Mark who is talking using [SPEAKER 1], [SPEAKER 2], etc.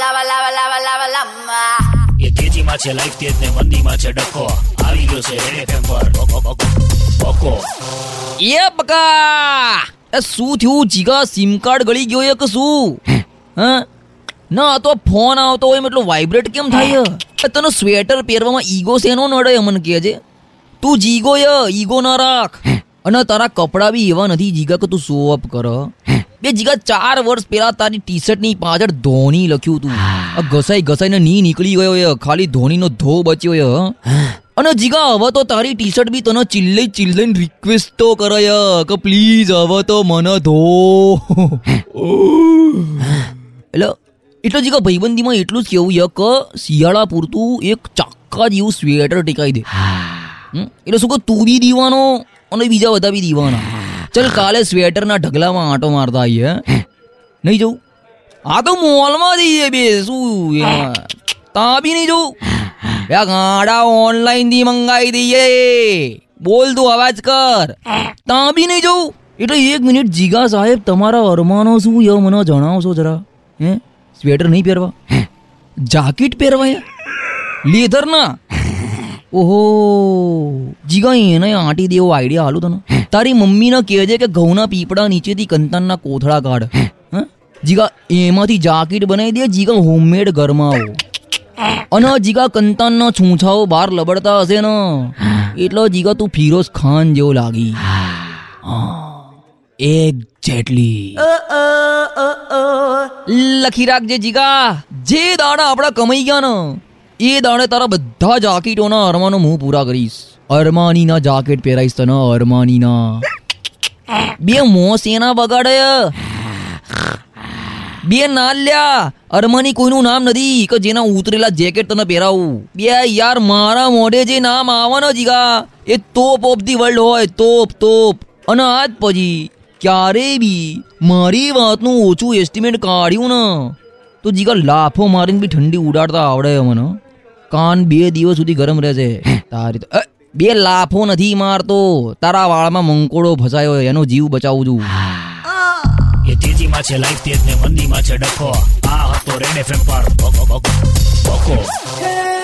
[SPEAKER 1] lava, લાવા લાવા લાવા lava.
[SPEAKER 2] એ તેજીમાં છે લાઈફ તેજ ને મંદીમાં છે ડખો. આવી ગયો છે રેડ એફએમ પર. બકો,
[SPEAKER 3] એ બકા! એ શું થયું? જીગા સિમ કાર્ડ ગળી ગયો એ કે શું? હા? ના તો ફોન આવતો હોય એટલો વાઇબ્રેટ કેમ થાય? એ તને સ્વેટર પહેરવામાં ઈગો શેનો નડે અમન મને કહે છે? તું જીગો ય ઈગો ના રાખ. અને તારા કપડાં બી એવા નથી જીગા કે તું શો અપ કર. બે જીગા ચાર વર્ષ પહેલા તારી ટી શર્ટની પાછળ ધોની લખ્યું તું ઘસાઈ ઘસાઈને ની નીકળી ગયો ય ખાલી ધોનીનો ધો બચ્યો ય અને જીગા હવે તો તારી ટી શર્ટ બી તને ચિલ્લે ચિલ્લે રિક્વેસ્ટ તો કરે ય કે પ્લીઝ હવે તો મને ધો. એટલે એટલે જીગા ભાઈબંધીમાં એટલું જ કેવું ય કે શિયાળા પૂરતું એક ચાક્કા જેવું સ્વેટર ટેકાઈ દે? એટલે શું કે તું બી દીવાનો અને બીજા બધા બી દીવાના. ચલ કાલે સ્વેટરના ઢગલામાં આંટો મારતા આવીએ? નહીં જવું. આ તો મોલમાં જઈએ બે શું તા બી નહીં જવું. બે ગાડા ઓનલાઈનથી મંગાવી દઈએ. બોલ તું અવાજ કર. તા બી નહીં જવું. એટલે એક મિનિટ જીગા સાહેબ તમારા અરમાનો શું યો મને જણાવશો જરા. હે? સ્વેટર નહીં પહેરવા? જાકીટ પહેરવા લેધર ના ઓહો જીગા એને આંટી દેવો આઈડિયા હાલું તને? તારી મમ્મીને કહેજે કે ઘઉંના પીપળા નીચેથી કંતનના કોથળા કાઢ. હં? જીગા એમાંથી જાકેટ બનાવી દે જીગા હોમમેડ ઘરમાં આવો. અને જીગા કંતાનના છૂછાઓ બહાર લબડતા હશે ને. એટલો જીગા તું ફિરોઝ ખાન જેવો લાગી. એક્ઝેક્ટલી લખી રાખજે જીગા. જે દાડા આપણા કમાઈ ગયા ને એ દાડે તારા બધા જાકીટોના અરમાનો મું પૂરા કરીશ. અરમાનીના જાકેટ પહેરાઈશ તને, અરમાનીના. બે મોસ એના બગાડે. બે નાલ્યા અરમાની કોઈનું નામ નથી કે જેના ઉતરેલા જેકેટ તને પહેરાવું. બે યાર, મારા મોઢે જે નામ આવે ને જીગા એ તોપ ઓફ ધી વર્લ્ડ હોય, તોપ તોપ. અને આજ પછી ક્યારે બી મારી વાતનું ઓછું એસ્ટિમેટ કાઢ્યું ને. તો જીગા લાફો મારીને બી ઠંડી ઉડાડતા આવડે મને કાન બે દિવસ સુધી ગરમ રહેશે તારી તો બે લાફો નથી મારતો. તારા વાળમાં મંકોડો ફસાયો એનો જીવ બચાવું છું.
[SPEAKER 2] એ તેજીમાં છે લાઈફ તેજ ને મંદીમાં છે ડખો. આ હતો રેડ એફએમ પર. બકો, બકો, બકો